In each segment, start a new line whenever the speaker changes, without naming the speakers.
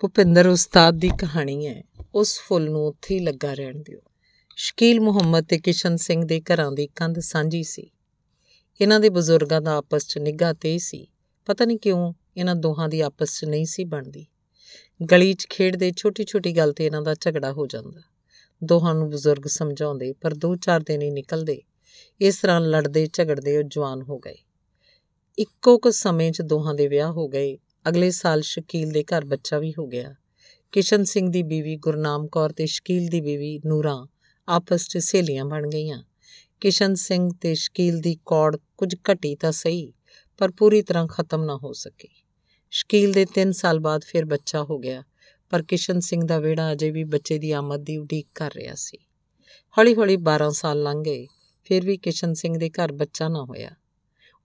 ਭੁਪਿੰਦਰ ਉਸਤਾਦ ਦੀ ਕਹਾਣੀ ਹੈ। ਉਸ ਫੁੱਲ ਨੂੰ ਉੱਥੇ ਹੀ ਲੱਗਾ ਰਹਿਣ ਦਿਓ। ਸ਼ਕੀਲ ਮੁਹੰਮਦ ਤੇ ਕਿਸ਼ਨ ਸਿੰਘ ਦੇ ਘਰਾਂ ਦੀ ਕੰਧ ਸਾਂਝੀ ਸੀ। ਇਹਨਾਂ ਦੇ ਬਜ਼ੁਰਗਾਂ ਦਾ ਆਪਸ 'ਚ ਨਿੱਘਾ ਤੇਜ ਸੀ। ਪਤਾ ਨਹੀਂ ਕਿਉਂ ਇਹਨਾਂ ਦੋਹਾਂ ਦੀ ਆਪਸ 'ਚ ਨਹੀਂ ਸੀ ਬਣਦੀ। ਗਲੀ 'ਚ ਖੇਡਦੇ ਛੋਟੀ-ਛੋਟੀ ਗੱਲ ਤੇ ਇਹਨਾਂ ਦਾ ਝਗੜਾ ਹੋ ਜਾਂਦਾ। ਦੋਹਾਂ ਨੂੰ ਬਜ਼ੁਰਗ ਸਮਝਾਉਂਦੇ, ਪਰ ਦੋ ਚਾਰ ਦਿਨ ਹੀ ਨਿਕਲਦੇ। ਇਸ ਤਰ੍ਹਾਂ ਲੜਦੇ ਝਗੜਦੇ ਉਹ ਜਵਾਨ ਹੋ ਗਏ। ਇੱਕੋ ਕੁ ਸਮੇਂ 'ਚ ਦੋਹਾਂ ਦੇ ਵਿਆਹ ਹੋ ਗਏ। ਅਗਲੇ ਸਾਲ ਸ਼ਕੀਲ ਦੇ ਘਰ ਬੱਚਾ ਵੀ ਹੋ ਗਿਆ। ਕਿਸ਼ਨ ਸਿੰਘ ਦੀ ਬੀਵੀ ਗੁਰਨਾਮ ਕੌਰ ਤੇ ਸ਼ਕੀਲ ਦੀ ਬੀਵੀ ਨੂਰਾਂ ਆਪਸ 'ਚ ਸਹੇਲੀਆਂ ਬਣ ਗਈਆਂ। ਕਿਸ਼ਨ ਸਿੰਘ ਤੇ ਸ਼ਕੀਲ ਦੀ ਕੌੜ ਕੁਝ ਘਟੀ ਤਾਂ ਸਹੀ, ਪਰ ਪੂਰੀ ਤਰ੍ਹਾਂ ਖਤਮ ਨਾ ਹੋ ਸਕੀ। ਸ਼ਕੀਲ ਦੇ 3 ਸਾਲ ਬਾਅਦ ਫਿਰ ਬੱਚਾ ਹੋ ਗਿਆ, ਪਰ ਕਿਸ਼ਨ ਸਿੰਘ ਦਾ ਵਿਹੜਾ ਅਜੇ ਵੀ ਬੱਚੇ ਦੀ ਆਮਦ ਦੀ ਉਡੀਕ ਕਰ ਰਿਹਾ ਸੀ। ਹੌਲੀ-ਹੌਲੀ 12 ਸਾਲ ਲੰਘ ਗਏ, ਫਿਰ ਵੀ ਕਿਸ਼ਨ ਸਿੰਘ ਦੇ ਘਰ ਬੱਚਾ ਨਾ ਹੋਇਆ।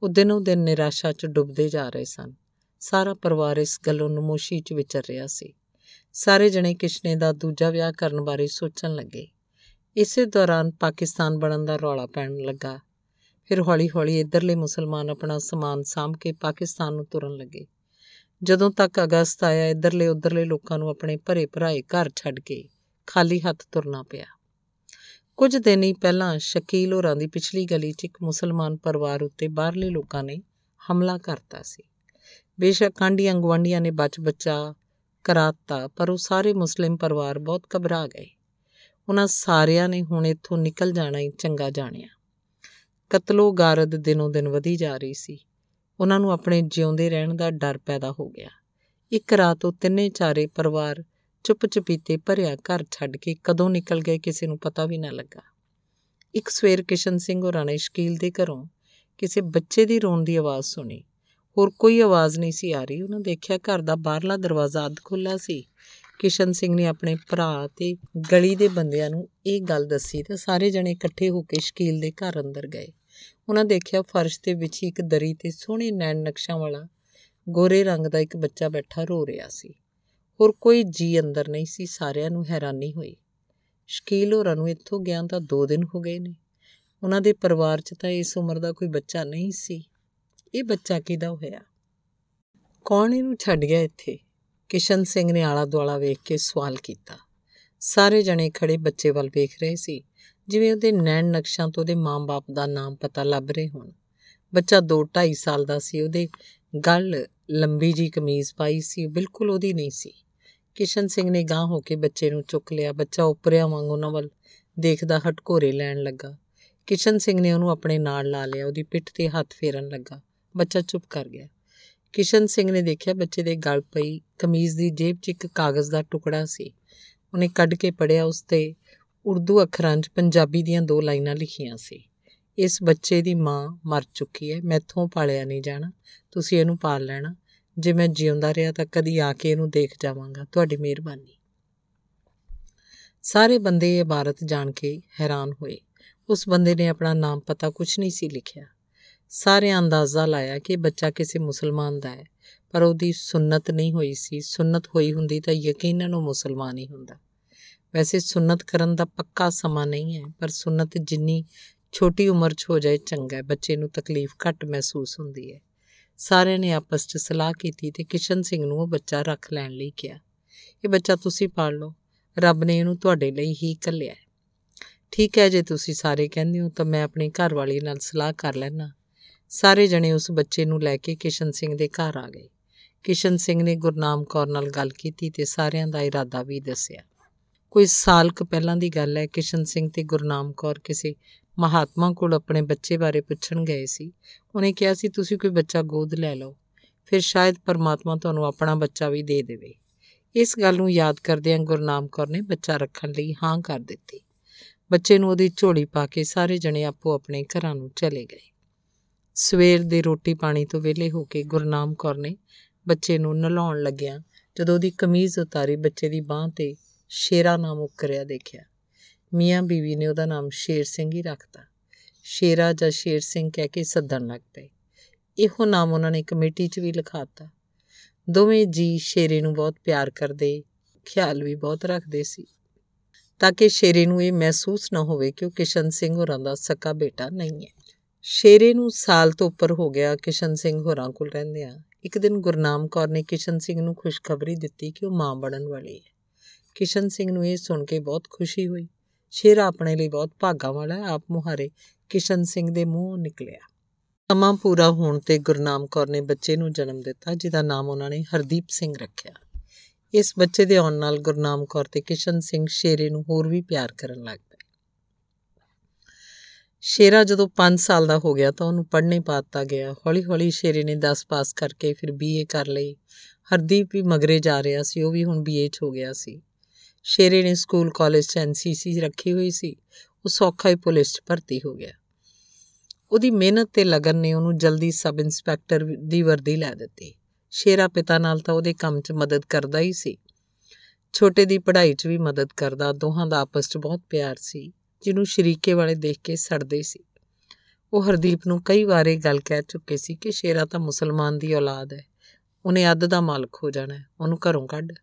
ਉਹ ਦਿਨੋਂ ਦਿਨ ਨਿਰਾਸ਼ਾ 'ਚ ਡੁੱਬਦੇ ਜਾ ਰਹੇ ਸਨ। ਸਾਰਾ ਪਰਿਵਾਰ ਇਸ ਗੱਲੋਂ ਨਮੋਸ਼ੀ 'ਚ ਵਿਚਰ ਰਿਹਾ ਸੀ। ਸਾਰੇ ਜਣੇ ਕਿਸ਼ਨੇ ਦਾ ਦੂਜਾ ਵਿਆਹ ਕਰਨ ਬਾਰੇ ਸੋਚਣ ਲੱਗੇ। ਇਸੇ ਦੌਰਾਨ ਪਾਕਿਸਤਾਨ ਬਣਨ ਦਾ ਰੌਲਾ ਪੈਣ ਲੱਗਾ। ਫਿਰ ਹੌਲੀ-ਹੌਲੀ ਇਧਰਲੇ ਮੁਸਲਮਾਨ ਆਪਣਾ ਸਮਾਨ ਸਾਂਭ ਕੇ ਪਾਕਿਸਤਾਨ ਨੂੰ ਤੁਰਨ ਲੱਗੇ। ਜਦੋਂ ਤੱਕ ਅਗਸਤ ਆਇਆ, ਇਧਰਲੇ ਉਧਰਲੇ ਲੋਕਾਂ ਨੂੰ ਆਪਣੇ ਭਰੇ ਭਰਾਏ ਘਰ ਛੱਡ ਕੇ ਖਾਲੀ ਹੱਥ ਤੁਰਨਾ ਪਿਆ। ਕੁਝ ਦਿਨ ਹੀ ਪਹਿਲਾਂ ਸ਼ਕੀਲ ਹੋਰਾਂ ਦੀ ਪਿਛਲੀ ਗਲੀ 'ਚ ਇੱਕ ਮੁਸਲਮਾਨ ਪਰਿਵਾਰ ਉੱਤੇ ਬਾਹਰਲੇ ਲੋਕਾਂ ਨੇ ਹਮਲਾ ਕਰਤਾ ਸੀ। ਬੇਸ਼ੱਕ ਆਂਢੀਆਂ ਗੁਆਂਢੀਆਂ ਨੇ ਬਚ ਬੱਚਾ ਕਰਾਤਾ, ਪਰ ਉਹ ਸਾਰੇ ਮੁਸਲਿਮ ਪਰਿਵਾਰ ਬਹੁਤ ਘਬਰਾ ਗਏ। ਉਹਨਾਂ ਸਾਰਿਆਂ ਨੇ ਹੁਣ ਇੱਥੋਂ ਨਿਕਲ ਜਾਣਾ ਹੀ ਚੰਗਾ ਜਾਣਿਆ। ਕਤਲੋ ਗਾਰਦ ਦਿਨੋਂ ਦਿਨ ਵਧੀ ਜਾ ਰਹੀ ਸੀ। ਉਹਨਾਂ ਨੂੰ ਆਪਣੇ ਜਿਉਂਦੇ ਰਹਿਣ ਦਾ ਡਰ ਪੈਦਾ ਹੋ ਗਿਆ। ਇੱਕ ਰਾਤ ਉਹ ਤਿੰਨੇ ਚਾਰੇ ਪਰਿਵਾਰ ਚੁੱਪ ਚੁਪੀਤੇ ਭਰਿਆ ਘਰ ਛੱਡ ਕੇ ਕਦੋਂ ਨਿਕਲ ਗਏ ਕਿਸੇ ਨੂੰ ਪਤਾ ਵੀ ਨਾ ਲੱਗਾ। ਇੱਕ ਸਵੇਰ ਕਿਸ਼ਨ ਸਿੰਘ ਹੋਰਾਂ ਨੇ ਸ਼ਕੀਲ ਦੇ ਘਰੋਂ ਕਿਸੇ ਬੱਚੇ ਦੀ ਰੋਣ ਦੀ ਆਵਾਜ਼ ਸੁਣੀ। ਹੋਰ ਕੋਈ ਆਵਾਜ਼ ਨਹੀਂ ਸੀ ਆ ਰਹੀ। ਉਹਨਾਂ ਦੇਖਿਆ ਘਰ ਦਾ ਬਾਹਰਲਾ ਦਰਵਾਜ਼ਾ ਅੱਧ ਖੁੱਲਾ ਸੀ। ਕਿਸ਼ਨ ਸਿੰਘ ਨੇ ਆਪਣੇ ਭਰਾ ਤੇ ਗਲੀ ਦੇ ਬੰਦਿਆਂ ਨੂੰ ਇਹ ਗੱਲ ਦੱਸੀ ਤਾਂ ਸਾਰੇ ਜਣੇ ਇਕੱਠੇ ਹੋ ਕੇ ਸ਼ਕੀਲ ਦੇ ਘਰ ਅੰਦਰ ਗਏ। ਉਹਨਾਂ ਦੇਖਿਆ ਫਰਸ਼ ਤੇ ਵਿਛੀ ਇੱਕ ਦਰੀ ਤੇ ਸੋਹਣੇ ਨੈਣ ਨਕਸ਼ਾਂ ਵਾਲਾ ਗੋਰੇ ਰੰਗ ਦਾ ਇੱਕ ਬੱਚਾ ਬੈਠਾ ਰੋ ਰਿਹਾ ਸੀ। ਹੋਰ ਕੋਈ ਜੀ ਅੰਦਰ ਨਹੀਂ ਸੀ, ਸਾਰਿਆਂ ਨੂੰ ਹੈਰਾਨੀ ਹੋਈ। ਸ਼ਕੀਲ ਹੋਰਾਂ ਨੂੰ ਇੱਥੋਂ ਗਿਆ ਤਾਂ 2 ਦਿਨ ਹੋ ਗਏ ਨੇ। ਉਹਨਾਂ ਦੇ ਪਰਿਵਾਰ 'ਚ ਤਾਂ ਇਸ ਉਮਰ ਦਾ ਕੋਈ ਬੱਚਾ ਨਹੀਂ ਸੀ। ਇਹ ਬੱਚਾ ਕਿਹਦਾ ਹੋਇਆ? ਕੌਣ ਇਹਨੂੰ ਛੱਡ ਗਿਆ ਇੱਥੇ? ਕਿਸ਼ਨ ਸਿੰਘ ਨੇ ਆਲਾ ਦੁਆਲਾ ਵੇਖ ਕੇ ਸਵਾਲ ਕੀਤਾ। ਸਾਰੇ ਜਣੇ ਖੜੇ ਬੱਚੇ ਵੱਲ ਵੇਖ ਰਹੇ ਸੀ। ਜਿਵੇਂ ਉਹਦੇ ਨੈਣ ਨਕਸ਼ਾਂ ਤੋਂ ਉਹਦੇ ਮਾਂ-ਬਾਪ ਦਾ ਨਾਮ ਪਤਾ ਲੱਭ ਰਹੇ ਹੋਣ। ਬੱਚਾ 2-2.5 ਸਾਲ ਦਾ ਸੀ, ਉਹਦੇ ਗਲ ਲੰਬੀ ਜੀ ਕਮੀਜ਼ ਪਾਈ ਸੀ ਬਿਲਕੁਲ ਉਹਦੀ ਨਹੀਂ ਸੀ। ਕਿਸ਼ਨ ਸਿੰਘ ਨੇ ਗਾਂ ਹੋ ਕੇ ਬੱਚੇ ਨੂੰ ਚੁੱਕ ਲਿਆ। ਬੱਚਾ ਉਪਰਿਆ ਵਾਂਗ ਉਹਨਾਂ ਵੱਲ ਦੇਖਦਾ ਹਟਕੋਰੇ ਲੈਣ ਲੱਗਾ। ਕਿਸ਼ਨ ਸਿੰਘ ਨੇ ਉਹਨੂੰ ਆਪਣੇ ਨਾਲ ਲਾ ਲਿਆ, ਉਹਦੀ ਪਿੱਠ ਤੇ ਹੱਥ ਫੇਰਨ ਲੱਗਾ। ਬੱਚਾ ਚੁੱਪ ਕਰ ਗਿਆ। ਕਿਸ਼ਨ ਸਿੰਘ ਨੇ ਦੇਖਿਆ ਬੱਚੇ ਦੇ ਗਲ ਪਈ, ਕਮੀਜ਼ ਦੀ ਜੇਬ 'ਚ ਇੱਕ ਕਾਗਜ਼ ਦਾ ਟੁਕੜਾ ਸੀ। ਉਹਨੇ ਕੱਢ ਕੇ ਪੜਿਆ ਉਸ ਤੇ ਉਰਦੂ ਅੱਖਰਾਂ 'ਚ ਪੰਜਾਬੀ ਦੀਆਂ ਦੋ ਲਾਈਨਾਂ ਲਿਖੀਆਂ ਸੀ। ਇਸ ਬੱਚੇ ਦੀ ਮਾਂ ਮਰ ਚੁੱਕੀ ਹੈ ਮੈਥੋਂ ਪਾਲਿਆ ਨਹੀਂ ਜਾਣਾ, ਤੁਸੀਂ ਇਹਨੂੰ ਪਾਲ ਲੈਣਾ। ਜੇ ਮੈਂ ਜਿਉਂਦਾ ਰਿਹਾ ਤਾਂ ਕਦੀ ਆ ਕੇ ਇਹਨੂੰ ਦੇਖ ਜਾਵਾਂਗਾ। ਤੁਹਾਡੀ ਮਿਹਰਬਾਨੀ। ਸਾਰੇ ਬੰਦੇ ਇਹ ਇਬਾਰਤ ਜਾਣ ਕੇ ਹੈਰਾਨ ਹੋਏ। ਉਸ ਬੰਦੇ ਨੇ ਆਪਣਾ ਨਾਮ ਪਤਾ ਕੁਝ ਨਹੀਂ ਸੀ ਲਿਖਿਆ। ਸਾਰਿਆਂ ਅੰਦਾਜ਼ਾ ਲਾਇਆ ਕਿ ਬੱਚਾ ਕਿਸੇ ਮੁਸਲਮਾਨ ਦਾ ਹੈ, ਪਰ ਉਹਦੀ ਸੁਨਨਤ ਨਹੀਂ ਹੋਈ ਸੀ। ਸੁਨਨਤ ਹੋਈ ਹੁੰਦੀ ਤਾਂ ਯਕੀਨਨ ਉਹ ਮੁਸਲਮਾਨ ਹੀ ਹੁੰਦਾ। ਵੈਸੇ ਸੁਨਨਤ ਕਰਨ ਦਾ ਪੱਕਾ ਸਮਾਂ ਨਹੀਂ ਹੈ, ਪਰ ਸੁਨਨਤ ਜਿੰਨੀ ਛੋਟੀ ਉਮਰ 'ਚ ਹੋ ਜਾਏ ਚੰਗਾ ਹੈ। ਬੱਚੇ ਨੂੰ ਤਕਲੀਫ ਘੱਟ ਮਹਿਸੂਸ ਹੁੰਦੀ ਹੈ। ਸਾਰਿਆਂ ਨੇ ਆਪਸ 'ਚ ਸਲਾਹ ਕੀਤੀ ਤੇ ਕਿਸ਼ਨ ਸਿੰਘ ਨੂੰ ਉਹ ਬੱਚਾ ਰੱਖ ਲੈਣ ਲਈ ਕਿਹਾ। ਇਹ ਬੱਚਾ ਤੁਸੀਂ ਪਾਲ ਲਓ। ਰੱਬ ਨੇ ਇਹਨੂੰ ਤੁਹਾਡੇ ਲਈ ਹੀ ਕੱਲਿਆ ਹੈ। ਠੀਕ ਹੈ ਜੇ ਤੁਸੀਂ ਸਾਰੇ ਕਹਿੰਦੇ ਹੋ ਤਾਂ ਮੈਂ ਆਪਣੀ ਘਰ ਵਾਲੀ ਨਾਲ ਸਲਾਹ ਕਰ ਲੈਣਾ ਸਾਰੇ ਜਣੇ ਉਸ ਬੱਚੇ ਨੂੰ ਲੈ ਕੇ ਕਿਸ਼ਨ ਸਿੰਘ ਦੇ ਘਰ ਆ ਗਏ। ਕਿਸ਼ਨ ਸਿੰਘ ਨੇ ਗੁਰਨਾਮ ਕੌਰ ਨਾਲ ਗੱਲ ਕੀਤੀ ਤੇ ਸਾਰਿਆਂ ਦਾ ਇਰਾਦਾ ਵੀ ਦੱਸਿਆ। ਕੋਈ ਸਾਲ ਕੁ ਪਹਿਲਾਂ ਦੀ ਗੱਲ ਹੈ, ਕਿਸ਼ਨ ਸਿੰਘ ਤੇ ਗੁਰਨਾਮ ਕੌਰ ਕਿਸੇ ਮਹਾਤਮਾ ਕੋਲ ਆਪਣੇ ਬੱਚੇ ਬਾਰੇ ਪੁੱਛਣ ਗਏ ਸੀ। ਉਹਨੇ ਕਿਹਾ ਸੀ, ਤੁਸੀਂ ਕੋਈ ਬੱਚਾ ਗੋਦ ਲੈ ਲਓ, ਫਿਰ ਸ਼ਾਇਦ ਪਰਮਾਤਮਾ ਤੁਹਾਨੂੰ ਆਪਣਾ ਬੱਚਾ ਵੀ ਦੇ ਦੇਵੇ। ਇਸ ਗੱਲ ਨੂੰ ਯਾਦ ਕਰਦਿਆਂ ਗੁਰਨਾਮ ਕੌਰ ਨੇ ਬੱਚਾ ਰੱਖਣ ਲਈ ਹਾਂ ਕਰ ਦਿੱਤੀ। ਬੱਚੇ ਨੂੰ ਉਹਦੀ ਝੋਲੀ ਪਾ ਕੇ ਸਾਰੇ ਜਣੇ ਆਪੋ ਆਪਣੇ ਘਰਾਂ ਨੂੰ ਚਲੇ ਗਏ। ਸਵੇਰ ਦੇ ਰੋਟੀ ਪਾਣੀ ਤੋਂ ਵਿਹਲੇ ਹੋ ਕੇ ਗੁਰਨਾਮ ਕੌਰ ਨੇ ਬੱਚੇ ਨੂੰ ਨਲਾਉਣ ਲੱਗਿਆ, ਜਦੋਂ ਉਹਦੀ ਕਮੀਜ਼ ਉਤਾਰੀ ਬੱਚੇ ਦੀ ਬਾਹ ਤੇ ਸ਼ੇਰਾ ਨਾਮ ਉਕਰਿਆ ਦੇਖਿਆ। ਮੀਆਂ ਬੀਵੀ ਨੇ ਉਹਦਾ ਨਾਮ ਸ਼ੇਰ ਸਿੰਘ ਹੀ ਰੱਖਤਾ। ਸ਼ੇਰਾ ਜਾਂ ਸ਼ੇਰ ਸਿੰਘ ਕਹਿ ਕੇ ਸੱਦਣ ਲੱਗ ਪਏ। ਇਹੋ ਨਾਮ ਉਹਨਾਂ ਨੇ ਕਮੇਟੀ 'ਚ ਵੀ ਲਿਖਾਤਾ। ਦੋਵੇਂ ਜੀ ਸ਼ੇਰੇ ਨੂੰ ਬਹੁਤ ਪਿਆਰ ਕਰਦੇ, ਖਿਆਲ ਵੀ ਬਹੁਤ ਰੱਖਦੇ ਸੀ, ਤਾਂ ਕਿ ਸ਼ੇਰੇ ਨੂੰ ਇਹ ਮਹਿਸੂਸ ਨਾ ਹੋਵੇ ਕਿ ਉਹ ਕਿਸ਼ਨ ਸਿੰਘ ਹੋਰਾਂ ਦਾ ਸਕਾ ਬੇਟਾ ਨਹੀਂ ਹੈ। ਸ਼ੇਰੇ ਨੂੰ ਸਾਲ ਤੋਂ ਉੱਪਰ ਹੋ ਗਿਆ ਕਿਸ਼ਨ ਸਿੰਘ ਹੋਰਾਂ ਕੋਲ ਰਹਿੰਦਿਆਂ ਇੱਕ ਦਿਨ ਗੁਰਨਾਮ ਕੌਰ ਨੇ ਕਿਸ਼ਨ ਸਿੰਘ ਨੂੰ ਖੁਸ਼ਖਬਰੀ ਦਿੱਤੀ ਕਿ ਉਹ ਮਾਂ ਬਣਨ ਵਾਲੀ ਹੈ। ਕਿਸ਼ਨ ਸਿੰਘ ਨੂੰ ਇਹ ਸੁਣ ਕੇ ਬਹੁਤ ਖੁਸ਼ੀ ਹੋਈ। ਸ਼ੇਰਾ ਆਪਣੇ ਲਈ ਬਹੁਤ ਭਾਗਾ ਵਾਲਾ ਹੈ। ਆਪ ਮੁਹਾਰੇ ਕਿਸ਼ਨ ਸਿੰਘ ਦੇ ਮੂੰਹੋਂ ਨਿਕਲਿਆ। ਸਮਾਂ ਪੂਰਾ ਹੋਣ ਤੇ ਗੁਰਨਾਮ ਕੌਰ ਨੇ ਬੱਚੇ ਨੂੰ ਜਨਮ ਦਿੱਤਾ, ਜਿਹਦਾ ਨਾਮ ਉਹਨਾਂ ਨੇ ਹਰਦੀਪ ਸਿੰਘ ਰੱਖਿਆ। ਇਸ ਬੱਚੇ ਦੇ ਆਉਣ ਨਾਲ ਗੁਰਨਾਮ ਕੌਰ ਤੇ ਕਿਸ਼ਨ ਸਿੰਘ ਸ਼ੇਰੇ ਨੂੰ ਹੋਰ ਵੀ ਪਿਆਰ ਕਰਨ ਲੱਗ ਪਏ। ਸ਼ੇਰਾ ਜਦੋਂ 5 ਸਾਲ ਦਾ ਹੋ ਗਿਆ ਤਾਂ ਉਹਨੂੰ ਪੜ੍ਹਨੇ ਪਾਤਾ ਗਿਆ। ਹੌਲੀ-ਹੌਲੀ ਸ਼ੇਰੇ ਨੇ 10 ਪਾਸ ਕਰਕੇ ਫਿਰ ਬੀਏ ਕਰ ਲਈ। ਹਰਦੀਪ ਵੀ ਮਗਰੇ ਜਾ ਰਿਹਾ ਸੀ, ਉਹ ਵੀ ਹੁਣ ਬੀਏ 'ਚ ਹੋ ਗਿਆ ਸੀ। ਸ਼ੇਰੇ ਨੇ ਸਕੂਲ, ਕਾਲਜ 'ਚ ਐਨਸੀਸੀ ਰੱਖੀ ਹੋਈ ਸੀ। ਉਹ ਸੌਖਾ ਹੀ ਪੁਲਿਸ 'ਚ ਭਰਤੀ ਹੋ ਗਿਆ। ਉਹਦੀ ਮਿਹਨਤ ਤੇ ਲਗਨ ਨੇ ਉਹਨੂੰ ਜਲਦੀ ਸਬ ਇੰਸਪੈਕਟਰ ਦੀ ਵਰਦੀ ਲੈ ਦਿੱਤੀ। ਸ਼ੇਰਾ ਪਿਤਾ ਨਾਲ ਤਾਂ ਉਹਦੇ ਕੰਮ 'ਚ ਮਦਦ ਕਰਦਾ ਹੀ ਸੀ। ਛੋਟੇ ਦੀ ਪੜ੍ਹਾਈ 'ਚ ਵੀ ਮਦਦ ਕਰਦਾ। ਦੋਹਾਂ ਦਾ ਆਪਸ 'ਚ ਬਹੁਤ ਪਿਆਰ ਸੀ। ਜਿਹਨੂੰ ਸ਼ਰੀਕੇ ਵਾਲੇ ਦੇਖ ਕੇ ਸੜਦੇ ਸੀ। ਉਹ ਹਰਦੀਪ ਨੂੰ ਕਈ ਵਾਰ ਇਹ ਗੱਲ ਕਹਿ ਚੁੱਕੇ ਸੀ ਕਿ ਸ਼ੇਰਾ ਤਾਂ ਮੁਸਲਮਾਨ ਦੀ ਔਲਾਦ ਹੈ। ਉਹਨੇ ਅੱਧ ਦਾ ਮਾਲਕ ਹੋ ਜਾਣਾ ਹੈ। ਉਹਨੂੰ ਘਰੋਂ ਕੱਢ।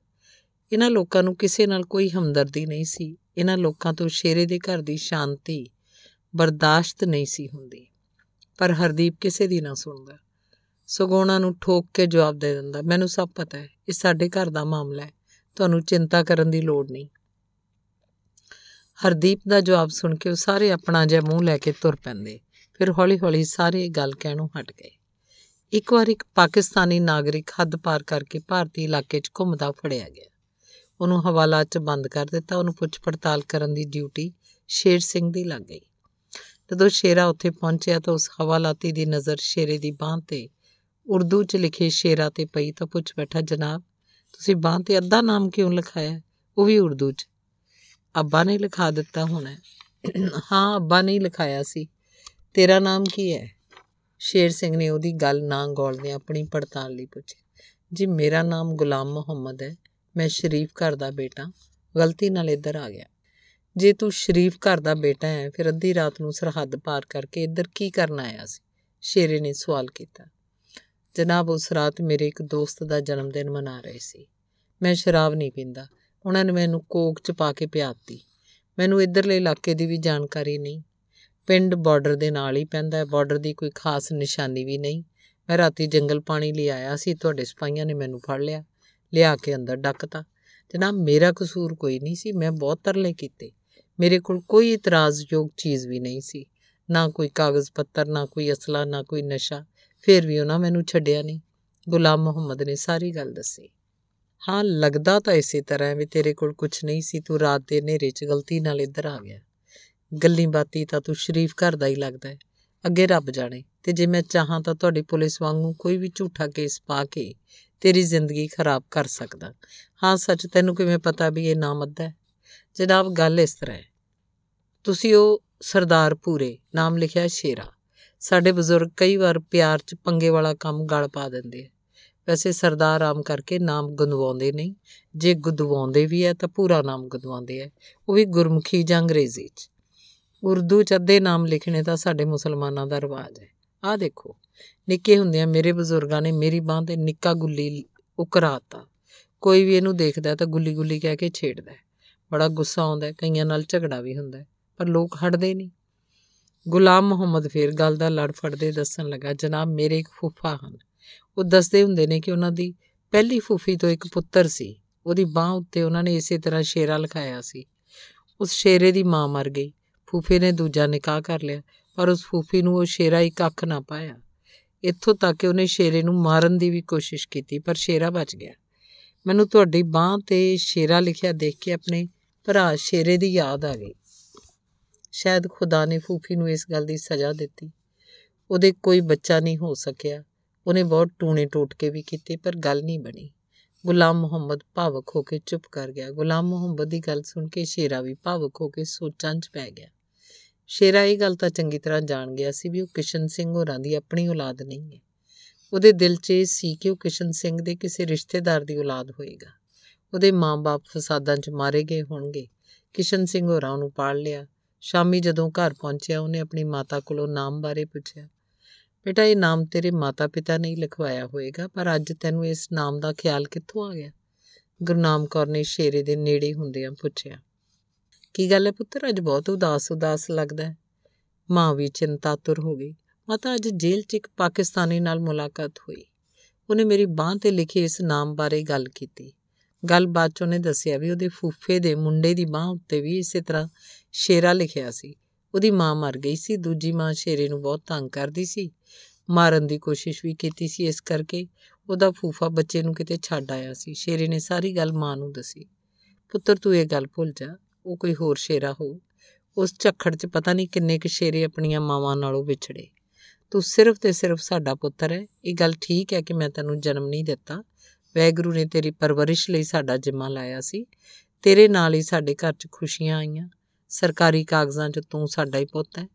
ਇਹਨਾਂ ਲੋਕਾਂ ਨੂੰ ਕਿਸੇ ਨਾਲ ਕੋਈ ਹਮਦਰਦੀ ਨਹੀਂ ਸੀ। ਇਹਨਾਂ ਲੋਕਾਂ ਤੋਂ ਸ਼ੇਰੇ ਦੇ ਘਰ ਦੀ ਸ਼ਾਂਤੀ ਬਰਦਾਸ਼ਤ ਨਹੀਂ ਸੀ ਹੁੰਦੀ। ਪਰ ਹਰਦੀਪ ਕਿਸੇ ਦੀ ਨਾ ਸੁਣਦਾ। ਸਗੋਣਾ ਨੂੰ ਠੋਕ ਕੇ ਜਵਾਬ ਦੇ ਦਿੰਦਾ, ਮੈਨੂੰ ਸਭ ਪਤਾ ਹੈ। ਇਹ ਸਾਡੇ ਘਰ ਦਾ ਮਾਮਲਾ ਹੈ। ਤੁਹਾਨੂੰ ਚਿੰਤਾ ਕਰਨ ਦੀ ਲੋੜ ਨਹੀਂ। ਹਰਦੀਪ ਦਾ ਜਵਾਬ ਸੁਣ ਕੇ ਉਹ ਸਾਰੇ ਆਪਣਾ ਜਿਹਾ ਮੂੰਹ ਲੈ ਕੇ ਤੁਰ ਪੈਂਦੇ। ਫਿਰ ਹੌਲੀ-ਹੌਲੀ ਸਾਰੇ ਗੱਲ ਕਹਿਣੋਂ ਹਟ ਗਏ। ਇੱਕ ਵਾਰ ਇੱਕ ਪਾਕਿਸਤਾਨੀ ਨਾਗਰਿਕ ਹੱਦ ਪਾਰ ਕਰਕੇ ਭਾਰਤੀ ਇਲਾਕੇ 'ਚ ਘੁੰਮਦਾ ਫੜਿਆ ਗਿਆ। ਉਹਨੂੰ ਹਵਾਲਾ 'ਚ ਬੰਦ ਕਰ ਦਿੱਤਾ। ਉਹਨੂੰ ਪੁੱਛ ਪੜਤਾਲ ਕਰਨ ਦੀ ਡਿਊਟੀ ਸ਼ੇਰ ਸਿੰਘ ਦੀ ਲੱਗ ਗਈ। ਜਦੋਂ ਸ਼ੇਰਾ ਉੱਥੇ ਪਹੁੰਚਿਆ ਤਾਂ ਉਸ ਹਵਾਲਾਤੀ ਦੀ ਨਜ਼ਰ ਸ਼ੇਰੇ ਦੀ ਬਾਹ ਤੇ, ਉਰਦੂ 'ਚ ਲਿਖੇ ਸ਼ੇਰਾ ਤੇ ਪਈ ਤਾਂ ਪੁੱਛ ਬੈਠਾ, ਜਨਾਬ, ਤੁਸੀਂ ਬਾਹ ਤੇ ਅੱਧਾ ਨਾਮ ਕਿਉਂ ਲਿਖਾਇਆ? ਉਹ ਵੀ ਉਰਦੂ 'ਚ। ਅੱਬਾ ਨੇ ਲਿਖਾ ਦਿੱਤਾ ਹੋਣਾ ਹਾਂ। ਅੱਬਾ ਨੇ ਲਿਖਾਇਆ ਸੀ। ਤੇਰਾ ਨਾਮ ਕੀ ਹੈ? ਸ਼ੇਰ ਸਿੰਘ ਨੇ ਉਹਦੀ ਗੱਲ ਨਾ ਗੋਲਦਿਆਂ ਆਪਣੀ ਪੜਤਾਲ ਲਈ ਪੁੱਛਿਆ ਜੀ, ਮੇਰਾ ਨਾਮ ਗੁਲਾਮ ਮੁਹੰਮਦ ਹੈ। ਮੈਂ ਸ਼ਰੀਫ ਘਰ ਦਾ ਬੇਟਾ। ਗਲਤੀ ਨਾਲ ਇੱਧਰ ਆ ਗਿਆ। ਜੇ ਤੂੰ ਸ਼ਰੀਫ ਘਰ ਦਾ ਬੇਟਾ ਹੈ, ਫਿਰ ਅੱਧੀ ਰਾਤ ਨੂੰ ਸਰਹੱਦ ਪਾਰ ਕਰਕੇ ਇੱਧਰ ਕੀ ਕਰਨ ਆਇਆ ਸੀ? ਸ਼ੇਰੇ ਨੇ ਸਵਾਲ ਕੀਤਾ। ਜਨਾਬ, ਉਸ ਰਾਤ ਮੇਰੇ ਇੱਕ ਦੋਸਤ ਦਾ ਜਨਮ ਦਿਨ ਮਨਾ ਰਹੇ ਸੀ। ਮੈਂ ਸ਼ਰਾਬ ਨਹੀਂ ਪੀਂਦਾ। ਉਹਨਾਂ ਨੇ ਮੈਨੂੰ ਕੋਕ ਚ ਪਾ ਕੇ ਪਿਆਤੀ। ਮੈਨੂੰ ਇੱਧਰਲੇ ਇਲਾਕੇ ਦੀ ਵੀ ਜਾਣਕਾਰੀ ਨਹੀਂ। ਪਿੰਡ ਬਾਰਡਰ ਦੇ ਨਾਲ ਹੀ ਪੈਂਦਾ ਹੈ। ਬਾਰਡਰ ਦੀ ਕੋਈ ਖਾਸ ਨਿਸ਼ਾਨੀ ਵੀ ਨਹੀਂ। ਮੈਂ ਰਾਤੀ ਜੰਗਲ ਪਾਣੀ ਲਈ ਆਇਆ ਸੀ। ਤੁਹਾਡੇ ਸਿਪਾਹੀਆਂ ਨੇ ਮੈਨੂੰ ਫੜ ਲਿਆ। ਲਿਆ ਕੇ ਅੰਦਰ ਡੱਕਤਾ। ਜਨਾਬ, ਮੇਰਾ ਕਸੂਰ ਕੋਈ ਨਹੀਂ ਸੀ। ਮੈਂ ਬਹੁਤ ਤਰਲੇ ਕੀਤੇ। ਮੇਰੇ ਕੋਲ ਕੋਈ ਇਤਰਾਜ਼ਯੋਗ ਚੀਜ਼ ਵੀ ਨਹੀਂ ਸੀ। ਨਾ ਕੋਈ ਕਾਗਜ਼ ਪੱਤਰ, ਨਾ ਕੋਈ ਅਸਲਾ, ਨਾ ਕੋਈ ਨਸ਼ਾ। ਫਿਰ ਵੀ ਉਹਨਾਂ ਮੈਨੂੰ ਛੱਡਿਆ ਨਹੀਂ। ਗੁਲਾਮ ਮੁਹੰਮਦ ਨੇ ਸਾਰੀ ਗੱਲ ਦੱਸੀ। ਹਾਂ, ਲੱਗਦਾ ਤਾਂ ਇਸੇ ਤਰ੍ਹਾਂ ਵੀ ਤੇਰੇ ਕੋਲ ਕੁਝ ਨਹੀਂ ਸੀ, ਤੂੰ ਰਾਤ ਦੇ ਹਨੇਰੇ 'ਚ ਗਲਤੀ ਨਾਲ ਇੱਧਰ ਆ ਗਿਆ। ਗੱਲੀ ਬਾਤੀ ਤਾਂ ਤੂੰ ਸ਼ਰੀਫ ਘਰ ਦਾ ਹੀ ਲੱਗਦਾ ਹੈ। ਅੱਗੇ ਰੱਬ ਜਾਣੇ, ਤੇ ਜੇ ਮੈਂ ਚਾਹਾਂ ਤਾਂ ਤੁਹਾਡੀ ਪੁਲਿਸ ਵਾਂਗੂ ਕੋਈ ਵੀ ਝੂਠਾ ਕੇਸ ਪਾ ਕੇ ਤੇਰੀ ਜ਼ਿੰਦਗੀ ਖਰਾਬ ਕਰ ਸਕਦਾ। ਹਾਂ, ਸੱਚ ਤੈਨੂੰ ਕਿਵੇਂ ਪਤਾ ਵੀ ਇਹ ਨਾਮ ਅੱਧਾ ਹੈ? ਜਨਾਬ, ਗੱਲ ਇਸ ਤਰ੍ਹਾਂ ਹੈ। ਤੁਸੀਂ ਉਹ ਸਰਦਾਰ ਪੂਰੇ ਨਾਮ ਲਿਖਿਆ ਸ਼ੇਰਾ। ਸਾਡੇ ਬਜ਼ੁਰਗ ਕਈ ਵਾਰ ਪਿਆਰ 'ਚ ਪੰਗੇ ਵਾਲਾ ਕੰਮ ਗਲ ਪਾ ਦਿੰਦੇ ਆ। ਵੈਸੇ ਸਰਦਾਰ ਆਮ ਕਰਕੇ ਨਾਮ ਗੁੰਦਵਾਉਂਦੇ ਨਹੀਂ। ਜੇ ਗੁੰਦਵਾਉਂਦੇ ਵੀ ਹੈ ਤਾਂ ਪੂਰਾ ਨਾਮ ਗੁੰਦਵਾਉਂਦੇ ਆ ਉਹ ਵੀ ਗੁਰਮੁਖੀ ਜਾਂ ਅੰਗਰੇਜ਼ੀ 'ਚ। ਉਰਦੂ 'ਚ ਅੱਧੇ ਨਾਮ ਲਿਖਣੇ ਤਾਂ ਸਾਡੇ ਮੁਸਲਮਾਨਾਂ ਦਾ ਰਿਵਾਜ ਹੈ ਆਹ ਦੇਖੋ, ਨਿੱਕੇ ਹੁੰਦਿਆਂ ਮੇਰੇ ਬਜ਼ੁਰਗਾਂ ਨੇ ਮੇਰੀ ਬਾਹ ਤੇ ਨਿੱਕਾ ਗੁੱਲੀ ਉਕਰਾਤਾ। ਕੋਈ ਵੀ ਇਹਨੂੰ ਦੇਖਦਾ ਤਾਂ ਗੁੱਲੀ ਗੁੱਲੀ ਕਹਿ ਕੇ ਛੇੜਦਾ ਬੜਾ ਗੁੱਸਾ ਆਉਂਦਾ ਕਈਆਂ ਨਾਲ ਝਗੜਾ ਵੀ ਹੁੰਦਾ ਪਰ ਲੋਕ ਹਟਦੇ ਨਹੀਂ। ਗੁਲਾਮ ਮੁਹੰਮਦ ਫੇਰ ਗੱਲ ਦਾ ਲੜ ਫੜਦੇ ਦੱਸਣ ਲੱਗਾ, ਜਨਾਬ ਮੇਰੇ ਇੱਕ ਫੁੱਫਾ ਹਨ। ਉਹ ਦੱਸਦੇ ਹੁੰਦੇ ਨੇ ਕਿ ਉਹਨਾਂ ਦੀ ਪਹਿਲੀ ਫੁੱਫੀ ਤੋਂ ਇੱਕ ਪੁੱਤਰ ਸੀ। ਉਹਦੀ ਬਾਹ ਉੱਤੇ ਉਹਨਾਂ ਨੇ ਇਸੇ ਤਰ੍ਹਾਂ ਸ਼ੇਰਾ ਲਿਖਾਇਆ ਸੀ। ਉਸ ਸ਼ੇਰੇ ਦੀ ਮਾਂ ਮਰ ਗਈ। ਫੂਫੇ ਨੇ ਦੂਜਾ ਨਿਕਾਹ ਕਰ ਲਿਆ, ਪਰ ਉਸ ਫੂਫੀ ਨੂੰ ਉਹ ਸ਼ੇਰਾ ਇੱਕ ਅੱਖ ਨਾ ਪਾਇਆ। ਇੱਥੋਂ ਤੱਕ ਕਿ ਉਹਨੇ ਸ਼ੇਰੇ ਨੂੰ ਮਾਰਨ ਦੀ ਵੀ ਕੋਸ਼ਿਸ਼ ਕੀਤੀ, ਪਰ ਸ਼ੇਰਾ ਬਚ ਗਿਆ। ਮੈਨੂੰ ਤੁਹਾਡੀ ਬਾਹ ਤੇ ਸ਼ੇਰਾ ਲਿਖਿਆ ਦੇਖ ਕੇ ਆਪਣੇ ਭਰਾ ਸ਼ੇਰੇ ਦੀ ਯਾਦ ਆ ਗਈ। ਸ਼ਾਇਦ ਖੁਦਾ ਨੇ ਫੂਫੀ ਨੂੰ ਇਸ ਗੱਲ ਦੀ ਸਜ਼ਾ ਦਿੱਤੀ। ਉਹਦੇ ਕੋਈ ਬੱਚਾ ਨਹੀਂ ਹੋ ਸਕਿਆ। ਉਹਨੇ ਬਹੁਤ ਟੂਣੇ ਟੋਟਕੇ ਵੀ ਕੀਤੇ, ਪਰ ਗੱਲ ਨਹੀਂ ਬਣੀ। ਗੁਲਾਮ ਮੁਹੰਮਦ ਭਾਵਕ ਹੋ ਕੇ ਚੁੱਪ ਕਰ ਗਿਆ। ਗੁਲਾਮ ਮੁਹੰਮਦ ਦੀ ਗੱਲ ਸੁਣ ਕੇ ਸ਼ੇਰਾ ਵੀ ਭਾਵਕ ਹੋ ਕੇ ਸੋਚਾਂ 'ਚ ਪੈ ਗਿਆ। ਸ਼ੇਰਾ ਇਹ ਗੱਲ ਤਾਂ ਚੰਗੀ ਤਰ੍ਹਾਂ ਜਾਣ ਗਿਆ ਸੀ ਵੀ ਉਹ ਕਿਸ਼ਨ ਸਿੰਘ ਹੋਰਾਂ ਦੀ ਆਪਣੀ ਔਲਾਦ ਨਹੀਂ ਹੈ। ਉਹਦੇ ਦਿਲ 'ਚ ਇਹ ਸੀ ਕਿ ਉਹ ਕਿਸ਼ਨ ਸਿੰਘ ਦੇ ਕਿਸੇ ਰਿਸ਼ਤੇਦਾਰ ਦੀ ਔਲਾਦ ਹੋਏਗਾ। ਉਹਦੇ ਮਾਂ-ਬਾਪ ਫਸਾਦਾਂ 'ਚ ਮਾਰੇ ਗਏ ਹੋਣਗੇ। ਕਿਸ਼ਨ ਸਿੰਘ ਹੋਰਾਂ ਨੂੰ ਪਾਲ ਲਿਆ। ਸ਼ਾਮੀ ਜਦੋਂ ਘਰ ਪਹੁੰਚਿਆ, ਉਹਨੇ ਆਪਣੀ ਮਾਤਾ ਕੋਲੋਂ ਨਾਮ ਬਾਰੇ ਪੁੱਛਿਆ। ਬੇਟਾ, ਇਹ ਨਾਮ ਤੇਰੇ ਮਾਤਾ-ਪਿਤਾ ਨੇ ਲਿਖਵਾਇਆ ਹੋਵੇਗਾ ਪਰ ਅੱਜ ਤੈਨੂੰ ਇਸ ਨਾਮ ਦਾ ਖਿਆਲ ਕਿੱਥੋਂ ਆ ਗਿਆ? ਗੁਰਨਾਮ ਕੌਰ ਨੇ ਸ਼ੇਰੇ ਦੇ ਨੇੜੇ ਹੁੰਦਿਆਂ ਪੁੱਛਿਆ। ਕੀ ਗੱਲ ਹੈ ਪੁੱਤਰ? ਅੱਜ ਬਹੁਤ ਉਦਾਸ ਉਦਾਸ ਲੱਗਦਾ ਹੈ। ਮਾਂ ਵੀ ਚਿੰਤਾਤੁਰ ਹੋ ਗਈ। ਮਾਤਾ, ਅੱਜ ਜੇਲ੍ਹ 'ਚ ਇੱਕ ਪਾਕਿਸਤਾਨੀ ਨਾਲ ਮੁਲਾਕਾਤ ਹੋਈ। ਉਹਨੇ ਮੇਰੀ ਬਾਹ ਤੇ ਲਿਖੇ ਇਸ ਨਾਮ ਬਾਰੇ ਗੱਲ ਕੀਤੀ। ਗੱਲ ਬਾਅਦ 'ਚ ਉਹਨੇ ਦੱਸਿਆ ਵੀ ਉਹਦੇ ਫੂਫੇ ਦੇ ਮੁੰਡੇ ਦੀ ਬਾਹ ਉੱਤੇ ਵੀ ਇਸੇ ਤਰ੍ਹਾਂ ਸ਼ੇਰਾ ਲਿਖਿਆ ਸੀ। ਉਹਦੀ ਮਾਂ ਮਰ ਗਈ ਸੀ, ਦੂਜੀ ਮਾਂ ਸ਼ੇਰੇ ਨੂੰ ਬਹੁਤ ਤੰਗ ਕਰਦੀ ਸੀ, ਮਾਰਨ ਦੀ ਕੋਸ਼ਿਸ਼ ਵੀ ਕੀਤੀ ਸੀ ਇਸ ਕਰਕੇ, ਉਹਦਾ ਫੂਫਾ ਬੱਚੇ ਨੂੰ ਕਿਤੇ ਛੱਡ ਆਇਆ ਸੀ, ਸ਼ੇਰੇ ਨੇ ਸਾਰੀ ਗੱਲ ਮਾਂ ਨੂੰ ਦੱਸੀ। ਪੁੱਤਰ, ਤੂੰ ਇਹ ਗੱਲ ਭੁੱਲ ਜਾ, ਉਹ ਕੋਈ ਹੋਰ ਸ਼ੇਰਾ ਹੋ, ਉਸ ਝੱਖੜ 'ਚ ਪਤਾ ਨਹੀਂ ਕਿੰਨੇ ਕੁ ਸ਼ੇਰੇ ਆਪਣੀਆਂ ਮਾਵਾਂ ਨਾਲੋਂ ਵਿਛੜੇ। ਤੂੰ ਸਿਰਫ ਤੇ ਸਿਰਫ ਸਾਡਾ ਪੁੱਤਰ ਹੈ, ਇਹ ਗੱਲ ਠੀਕ ਹੈ ਕਿ ਮੈਂ ਤੈਨੂੰ ਜਨਮ ਨਹੀਂ ਦਿੱਤਾ, ਵੈਗਰੂ ਨੇ ਤੇਰੀ ਪਰਵਰਿਸ਼ ਲਈ ਸਾਡਾ ਜਿੰਮਾ ਲਾਇਆ ਸੀ, ਤੇਰੇ ਨਾਲ ਹੀ ਸਾਡੇ ਘਰ 'ਚ ਖੁਸ਼ੀਆਂ ਆਈਆਂ ਸਰਕਾਰੀ ਕਾਗਜ਼ਾਂ 'ਚ ਤੂੰ ਸਾਡਾ ਹੀ ਪੁੱਤ ਹੈ।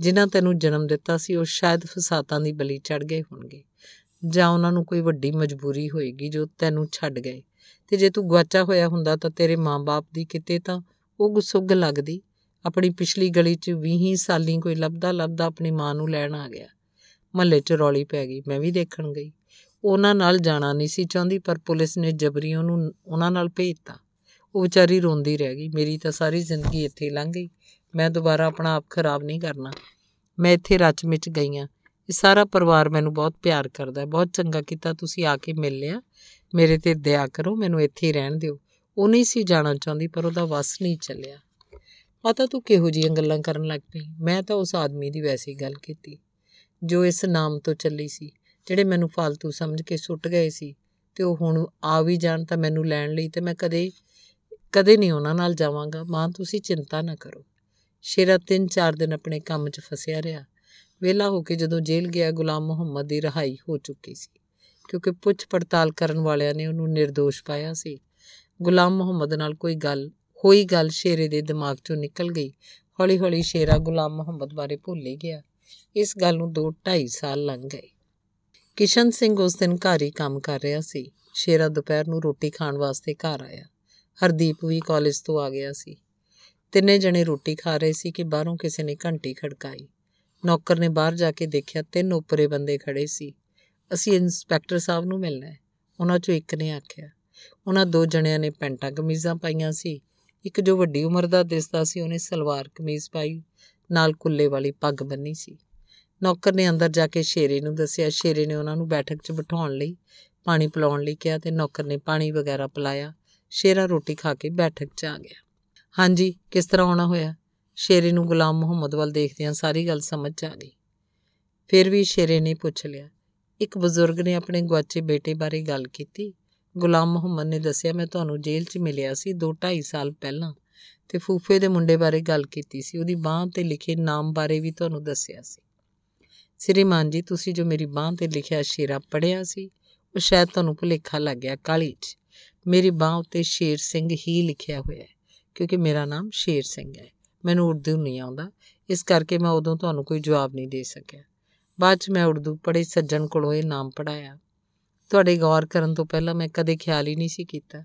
ਜਿਨ੍ਹਾਂ ਤੈਨੂੰ ਜਨਮ ਦਿੱਤਾ ਸੀ, ਉਹ ਸ਼ਾਇਦ ਫਸਾਤਾਂ ਦੀ ਬਲੀ ਚੜ ਗਏ ਹੋਣਗੇ। ਜਾਂ ਉਹਨਾਂ ਨੂੰ ਕੋਈ ਵੱਡੀ ਮਜਬੂਰੀ ਹੋਏਗੀ ਜੋ ਤੈਨੂੰ ਛੱਡ ਗਏ। ਤੇ ਜੇ ਤੂੰ ਗਵਾਚਾ ਹੋਇਆ ਹੁੰਦਾ ਤਾਂ ਤੇਰੇ ਮਾਂ-ਬਾਪ ਦੀ ਕਿਤੇ ਤਾਂ ਉਹ ਗੁੱਸੁੱਗ ਲੱਗਦੀ। ਆਪਣੀ ਪਿਛਲੀ ਗਲੀ 'ਚ 20 ਸਾਲੀ ਕੋਈ ਲੱਭਦਾ ਲੱਭਦਾ ਆਪਣੀ ਮਾਂ ਨੂੰ ਲੈਣ ਆ ਗਿਆ। ਮਹੱਲੇ 'ਚ ਰੌਲੀ ਪੈ ਗਈ, ਮੈਂ ਵੀ ਦੇਖਣ ਗਈ। ਉਹਨਾਂ ਨਾਲ ਜਾਣਾ ਨਹੀਂ ਸੀ ਚਾਹੁੰਦੀ, ਪਰ ਪੁਲਿਸ ਨੇ ਜਬਰੀ ਉਹਨੂੰ ਉਹਨਾਂ ਨਾਲ ਭੇਜਤਾ। ਉਹ ਵਿਚਾਰੀ ਰੋਂਦੀ ਰਹਿ ਗਈ। ਮੇਰੀ ਤਾਂ ਸਾਰੀ ਜ਼ਿੰਦਗੀ ਇੱਥੇ ਹੀ ਲੰਘ ਗਈ। ਮੈਂ ਦੁਬਾਰਾ ਆਪਣਾ ਆਪ ਖਰਾਬ ਨਹੀਂ ਕਰਨਾ। ਮੈਂ ਇੱਥੇ ਰਚ ਮਿਚ ਗਈ ਹਾਂ। ਇਹ ਸਾਰਾ ਪਰਿਵਾਰ ਮੈਨੂੰ ਬਹੁਤ ਪਿਆਰ ਕਰਦਾ ਹੈ। ਬਹੁਤ ਚੰਗਾ ਕੀਤਾ ਤੁਸੀਂ ਆ ਕੇ ਮਿਲ ਲਿਆ। ਮੇਰੇ ਤੇ ਦਇਆ ਕਰੋ, ਮੈਨੂੰ ਇੱਥੇ ਹੀ ਰਹਿਣ ਦਿਓ। ਉਹ ਨਹੀਂ ਸੀ ਜਾਣਾ ਚਾਹੁੰਦੀ, ਪਰ ਉਹਦਾ ਵਸ ਨਹੀਂ ਚੱਲਿਆ। ਪਤਾ ਤੂੰ ਕਿਹੋ ਜੀਆਂ ਗੱਲਾਂ ਕਰਨ ਲੱਗ ਪਈ? ਮੈਂ ਤਾਂ ਉਸ ਆਦਮੀ ਦੀ ਵੈਸੀ ਗੱਲ ਕੀਤੀ, ਜੋ ਇਸ ਨਾਮ ਤੋਂ ਚੱਲੀ ਸੀ, ਜਿਹੜੇ ਮੈਨੂੰ ਫालतू ਸਮਝ ਕੇ ਸੁੱਟ ਗਏ ਸੀ। ਤੇ ਉਹ ਹੁਣ ਆ ਵੀ ਜਾਣ ਤਾਂ ਮੈਨੂੰ ਲੈਣ ਲਈ ਤੇ ਮੈਂ ਕਦੇ ਕਦੇ ਨਹੀਂ ਉਹਨਾਂ ਨਾਲ ਜਾਵਾਂਗਾ। ਮਾਂ, ਤੁਸੀਂ ਚਿੰਤਾ ਨਾ ਕਰੋ। ਸ਼ੇਰਾ ਤਿੰਨ ਚਾਰ ਦਿਨ ਆਪਣੇ ਕੰਮ 'ਚ ਫਸਿਆ ਰਿਹਾ। ਵੇਲਾ ਹੋ ਕੇ ਜਦੋਂ ਜੇਲ੍ਹ ਗਿਆ, ਗੁਲਾਮ ਮੁਹੰਮਦ ਦੀ ਰਹਾਈ ਹੋ ਚੁੱਕੀ ਸੀ, ਕਿਉਂਕਿ ਪੁੱਛ ਪੜਤਾਲ ਕਰਨ ਵਾਲਿਆਂ ਨੇ ਉਹਨੂੰ નિર્ਦੋਸ਼ ਪਾਇਆ ਸੀ। ਗੁਲਾਮ ਮੁਹੰਮਦ ਨਾਲ ਕੋਈ ਗੱਲ, ਹੋਈ ਗੱਲ ਸ਼ੇਰੇ ਦੇ ਦਿਮਾਗ 'ਚੋਂ ਨਿਕਲ ਗਈ। ਹੌਲੀ-ਹੌਲੀ ਸ਼ੇਰਾ ਗੁਲਾਮ ਮੁਹੰਮਦ ਬਾਰੇ ਭੁੱਲ ਹੀ ਗਿਆ। ਇਸ ਗੱਲ ਨੂੰ 2-2.5 ਸਾਲ ਲੰਘ ਗਏ। ਕਿਸ਼ਨ ਸਿੰਘ ਉਸ ਦਿਨ ਘਰ ਹੀ ਕੰਮ ਕਰ ਰਿਹਾ ਸੀ। ਸ਼ੇਰਾ ਦੁਪਹਿਰ ਨੂੰ ਰੋਟੀ ਖਾਣ ਵਾਸਤੇ ਘਰ ਆਇਆ। ਹਰਦੀਪ ਵੀ ਕਾਲਜ ਤੋਂ ਆ ਗਿਆ ਸੀ। ਤਿੰਨੇ ਜਣੇ ਰੋਟੀ ਖਾ ਰਹੇ ਸੀ ਕਿ ਬਾਹਰੋਂ ਕਿਸੇ ਨੇ ਘੰਟੀ ਖੜਕਾਈ। ਨੌਕਰ ਨੇ ਬਾਹਰ ਜਾ ਕੇ ਦੇਖਿਆ ਤਿੰਨ ਉੱਪਰੇ ਬੰਦੇ ਖੜੇ ਸੀ। ਅਸੀਂ ਇੰਸਪੈਕਟਰ ਸਾਹਿਬ ਨੂੰ ਮਿਲਣਾ ਹੈ। ਉਹਨਾਂ ਚੋਂ ਇੱਕ ਨੇ ਆਖਿਆ। ਉਹਨਾਂ ਦੋ ਜਣਿਆਂ ਨੇ ਪੈਂਟਾਂ, ਕਮੀਜ਼ਾਂ ਪਾਈਆਂ ਸੀ। ਇੱਕ ਜੋ ਵੱਡੀ ਉਮਰ ਦਾ ਦਿਸਦਾ ਸੀ, ਉਹਨੇ ਸਲਵਾਰ ਕਮੀਜ਼ ਪਾਈ, ਨਾਲ ਕੁੱਲੇ ਵਾਲੀ ਪੱਗ ਬੰਨੀ ਸੀ। ਨੌਕਰ ਨੇ ਅੰਦਰ ਜਾ ਕੇ ਸ਼ੇਰੇ ਨੂੰ ਦੱਸਿਆ। ਸ਼ੇਰੇ ਨੇ ਉਹਨਾਂ ਨੂੰ ਬੈਠਕ 'ਚ ਬਿਠਾਉਣ ਲਈ, ਪਾਣੀ ਪਿਲਾਉਣ ਲਈ ਕਿਹਾ ਤੇ ਨੌਕਰ ਨੇ ਪਾਣੀ ਵਗੈਰਾ ਪਿਲਾਇਆ। ਸ਼ੇਰਾ ਰੋਟੀ ਖਾ ਕੇ ਬੈਠਕ 'ਚ ਆ ਗਿਆ। ਹਾਂਜੀ, ਕਿਸ ਤਰ੍ਹਾਂ ਆਉਣਾ ਹੋਇਆ? ਸ਼ੇਰੇ ਨੂੰ ਗੁਲਾਮ ਮੁਹੰਮਦ ਵੱਲ ਦੇਖਦਿਆਂ ਸਾਰੀ ਗੱਲ ਸਮਝ ਆ ਗਈ। ਫਿਰ ਵੀ ਸ਼ੇਰੇ ਨੇ ਪੁੱਛ ਲਿਆ, ਇੱਕ ਬਜ਼ੁਰਗ ਨੇ ਆਪਣੇ ਗਵਾਚੇ ਬੇਟੇ ਬਾਰੇ ਗੱਲ ਕੀਤੀ? ਗੁਲਾਮ ਮੁਹੰਮਦ ਨੇ ਦੱਸਿਆ, ਮੈਂ ਤੁਹਾਨੂੰ ਜੇਲ੍ਹ 'ਚ ਮਿਲਿਆ ਸੀ 2-2.5 ਸਾਲ ਪਹਿਲਾਂ ਤੇ ਫੂਫੇ ਦੇ ਮੁੰਡੇ ਬਾਰੇ ਗੱਲ ਕੀਤੀ ਸੀ। ਉਹਦੀ ਬਾਹ ਤੇ ਲਿਖੇ ਨਾਮ ਬਾਰੇ ਵੀ ਤੁਹਾਨੂੰ ਦੱਸਿਆ ਸੀ। ਸ੍ਰੀਮਾਨ ਜੀ, ਤੁਸੀਂ ਜੋ ਮੇਰੀ ਬਾਹ ਤੇ ਲਿਖਿਆ ਸ਼ੇਰਾ ਪੜਿਆ ਸੀ, ਉਹ ਸ਼ਾਇਦ ਤੁਹਾਨੂੰ ਭੁਲੇਖਾ ਲੱਗ ਗਿਆ ਕਾਲੀ 'ਚ। ਮੇਰੀ ਬਾਹ ਉੱਤੇ ਸ਼ੇਰ ਸਿੰਘ ਹੀ ਲਿਖਿਆ ਹੋਇਆ ਹੈ, ਕਿਉਂਕਿ ਮੇਰਾ ਨਾਮ ਸ਼ੇਰ ਸਿੰਘ ਹੈ। ਮੈਨੂੰ ਉਰਦੂ ਨਹੀਂ ਆਉਂਦਾ। ਇਸ ਕਰਕੇ ਮੈਂ ਉਦੋਂ ਤੁਹਾਨੂੰ ਕੋਈ ਜਵਾਬ ਨਹੀਂ ਦੇ ਸਕਿਆ। ਬਾਅਦ 'ਚ ਮੈਂ ਉਰਦੂ ਪੜ੍ਹੇ, ਸੱਜਣ ਕੋਲੋਂ ਇਹ ਨਾਮ ਪੜਾਇਆ ਤੁਹਾਡੇ ਗੌਰ ਕਰਨ ਤੋਂ ਪਹਿਲਾਂ ਮੈਂ ਕਦੇ ਖਿਆਲ ਹੀ ਨਹੀਂ ਸੀ ਕੀਤਾ।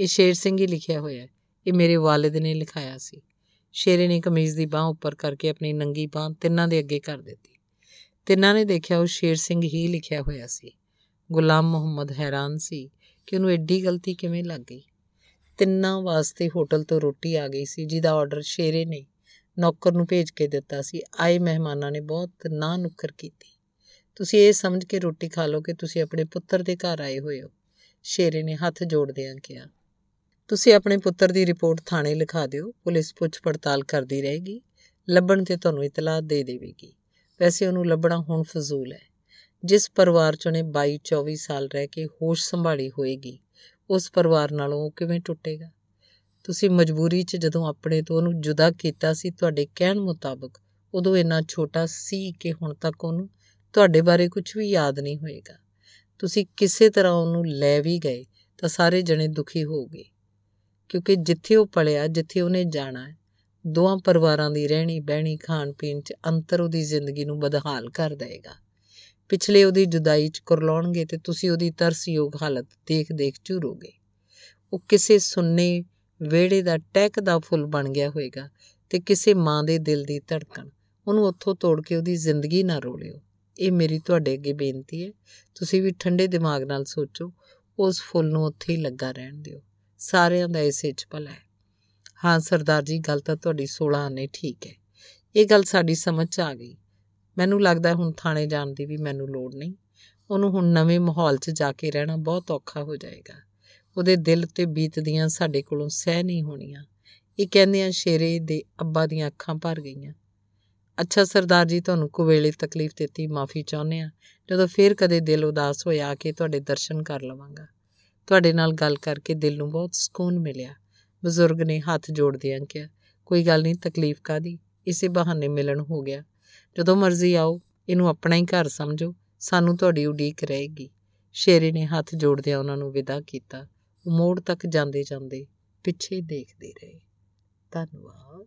ਇਹ ਸ਼ੇਰ ਸਿੰਘ ਹੀ ਲਿਖਿਆ ਹੋਇਆ ਹੈ। ਇਹ ਮੇਰੇ ਵਾਲਿਦ ਨੇ ਲਿਖਾਇਆ ਸੀ। ਸ਼ੇਰੇ ਨੇ ਕਮੀਜ਼ ਦੀ ਬਾਹ ਉੱਪਰ ਕਰਕੇ ਆਪਣੀ ਨੰਗੀ ਬਾਹ ਤਿੰਨਾਂ ਦੇ ਅੱਗੇ ਕਰ ਦਿੱਤੀ। ਤਿੰਨਾਂ ਨੇ ਦੇਖਿਆ ਉਹ ਸ਼ੇਰ ਸਿੰਘ ਹੀ ਲਿਖਿਆ ਹੋਇਆ ਸੀ। ਗੁਲਾਮ ਮੁਹੰਮਦ ਹੈਰਾਨ ਸੀ। ਕਿ ਉਹਨੂੰ ਐਡੀ ਗਲਤੀ ਕਿਵੇਂ ਲੱਗ ਗਈ? ਤਿੰਨਾਂ ਵਾਸਤੇ ਹੋਟਲ ਤੋਂ ਰੋਟੀ ਆ ਗਈ ਸੀ, ਜਿਹਦਾ ਆਰਡਰ ਸ਼ੇਰੇ ਨੇ ਨੌਕਰ ਨੂੰ ਭੇਜ ਕੇ ਦਿੱਤਾ ਸੀ। ਆਏ ਮਹਿਮਾਨਾਂ ਨੇ ਬਹੁਤ ਨਾ ਨੁੱਕਰ ਕੀਤੀ। ਤੁਸੀਂ ਇਹ ਸਮਝ ਕੇ ਰੋਟੀ ਖਾ ਲਓ ਕਿ ਤੁਸੀਂ ਆਪਣੇ ਪੁੱਤਰ ਦੇ ਘਰ ਆਏ ਹੋਏ ਹੋ। ਸ਼ੇਰੇ ਨੇ ਹੱਥ ਜੋੜਦਿਆਂ ਕਿਹਾ, ਤੁਸੀਂ ਆਪਣੇ ਪੁੱਤਰ ਦੀ ਰਿਪੋਰਟ ਥਾਣੇ ਲਿਖਾ ਦਿਓ, ਪੁਲਿਸ ਪੁੱਛ ਪੜਤਾਲ ਕਰਦੀ ਰਹੇਗੀ, ਲੱਭਣ ਤੇ ਤੁਹਾਨੂੰ ਇਤਲਾਹ ਦੇ ਦੇਵੇਗੀ। ਵੈਸੇ ਉਹਨੂੰ ਲੱਭਣਾ ਹੁਣ ਫਜ਼ੂਲ ਹੈ। ਜਿਸ ਪਰਿਵਾਰ 'ਚ ਉਹਨੇ 22 24 ਸਾਲ ਰਹਿ ਕੇ ਹੋਸ਼ ਸੰਭਾਲੀ ਹੋਏਗੀ, ਉਸ ਪਰਿਵਾਰ ਨਾਲੋਂ ਉਹ ਕਿਵੇਂ ਟੁੱਟੇਗਾ? ਤੁਸੀਂ ਮਜਬੂਰੀ 'ਚ ਜਦੋਂ ਆਪਣੇ ਤੋਂ ਉਹਨੂੰ ਜੁਦਾ ਕੀਤਾ ਸੀ, ਤੁਹਾਡੇ ਕਹਿਣ ਮੁਤਾਬਕ ਉਦੋਂ ਇੰਨਾ ਛੋਟਾ ਸੀ ਕਿ ਹੁਣ ਤੱਕ ਉਹਨੂੰ ਤੁਹਾਡੇ ਬਾਰੇ ਕੁਝ ਵੀ ਯਾਦ ਨਹੀਂ ਹੋਏਗਾ। ਤੁਸੀਂ ਕਿਸੇ ਤਰ੍ਹਾਂ ਉਹਨੂੰ ਲੈ ਵੀ ਗਏ ਤਾਂ ਸਾਰੇ ਜਣੇ ਦੁਖੀ ਹੋਗੇ ਕਿਉਂਕਿ ਜਿੱਥੇ ਉਹ ਪਲਿਆ, ਜਿੱਥੇ ਉਹਨੇ ਜਾਣਾ ਹੈ ਦੋਹਾਂ ਪਰਿਵਾਰਾਂ ਦੀ ਰਹਿਣੀ ਬਹਿਣੀ ਖਾਣ ਪੀਣ 'ਚ ਅੰਤਰ ਉਹਦੀ ਜ਼ਿੰਦਗੀ ਨੂੰ ਬਦਹਾਲ ਕਰ ਦੇਗਾ ਪਿਛਲੇ ਉਹਦੀ ਜੁਦਾਈ 'ਚ ਕੁਰਲਾਉਣਗੇ ਤੇ ਤੁਸੀਂ ਉਹਦੀ ਤਰਸਯੋਗ ਹਾਲਤ ਦੇਖ-ਦੇਖ ਝੂਰੋਗੇ। ਉਹ ਕਿਸੇ ਸੁੰਨੇ ਵਿਹੜੇ ਦਾ ਟਹਿਕਦਾ ਫੁੱਲ ਬਣ ਗਿਆ ਹੋਵੇਗਾ ਤੇ ਕਿਸੇ ਮਾਂ ਦੇ ਦਿਲ ਦੀ ਧੜਕਣ। ਉਹਨੂੰ ਉੱਥੋਂ ਤੋੜ ਕੇ ਉਹਦੀ ਜ਼ਿੰਦਗੀ ਨਾ ਰੋਲਿਓ। ਇਹ ਮੇਰੀ ਤੁਹਾਡੇ ਅੱਗੇ ਬੇਨਤੀ ਹੈ। ਤੁਸੀਂ ਵੀ ਠੰਡੇ ਦਿਮਾਗ ਨਾਲ ਸੋਚੋ, ਉਸ ਫੁੱਲ ਨੂੰ ਉੱਥੇ ਹੀ ਲੱਗਾ ਰਹਿਣ ਦਿਓ। ਸਾਰਿਆਂ ਦਾ ਇਸੇ 'ਚ ਭਲਾ ਹੈ। ਹਾਂ, ਸਰਦਾਰ ਜੀ, ਗੱਲ ਤਾਂ ਤੁਹਾਡੀ 16 ਆਨੇ ਠੀਕ ਹੈ। ਇਹ ਗੱਲ ਸਾਡੀ ਸਮਝ 'ਚ ਆ ਗਈ। ਮੈਨੂੰ ਲੱਗਦਾ ਹੁਣ ਥਾਣੇ ਜਾਣ ਦੀ ਵੀ ਮੈਨੂੰ ਲੋੜ ਨਹੀਂ। ਉਹਨੂੰ ਹੁਣ ਨਵੇਂ ਮਾਹੌਲ 'ਚ ਜਾ ਕੇ ਰਹਿਣਾ ਬਹੁਤ ਔਖਾ ਹੋ ਜਾਏਗਾ। ਉਹਦੇ ਦਿਲ ਤੇ ਬੀਤਦੀਆਂ ਸਾਡੇ ਕੋਲੋਂ ਸਹਿ ਨਹੀਂ ਹੋਣੀਆਂ। ਇਹ ਕਹਿੰਦਿਆਂ ਸ਼ੇਰੇ ਦੇ ਅੱਬਾ ਦੀਆਂ ਅੱਖਾਂ ਭਰ ਗਈਆਂ। ਅੱਛਾ, ਸਰਦਾਰ ਜੀ, ਤੁਹਾਨੂੰ ਕੁਵੇਲੇ ਤਕਲੀਫ ਦਿੱਤੀ, ਮਾਫੀ ਚਾਹੁੰਦੇ ਆ ਜਦੋਂ ਫੇਰ ਕਦੇ ਦਿਲ ਉਦਾਸ ਹੋਇਆ, ਆ ਕੇ ਤੁਹਾਡੇ ਦਰਸ਼ਨ ਕਰ ਲਵਾਂਗਾ। ਤੁਹਾਡੇ ਨਾਲ ਗੱਲ ਕਰਕੇ ਦਿਲ ਨੂੰ ਬਹੁਤ ਸਕੂਨ ਮਿਲਿਆ। ਬਜ਼ੁਰਗ ਨੇ ਹੱਥ ਜੋੜਦਿਆਂ ਕਿਹਾ ਕੋਈ ਗੱਲ ਨਹੀਂ, ਤਕਲੀਫ ਕਾਦੀ ਇਸੇ ਬਹਾਨੇ ਮਿਲਣ ਹੋ ਗਿਆ। ਜਦੋਂ ਮਰਜ਼ੀ ਆਓ, ਇਹਨੂੰ ਆਪਣਾ ਹੀ ਘਰ ਸਮਝੋ, ਸਾਨੂੰ ਤੁਹਾਡੀ ਉਡੀਕ ਰਹੇਗੀ। ਸ਼ੇਰੇ ਨੇ ਹੱਥ ਜੋੜਦਿਆਂ ਉਹਨਾਂ ਨੂੰ ਵਿਦਾ ਕੀਤਾ। ਉਹ ਮੋੜ ਤੱਕ ਜਾਂਦੇ ਜਾਂਦੇ ਪਿੱਛੇ ਦੇਖਦੇ ਰਹੇ। ਧੰਨਵਾਦ।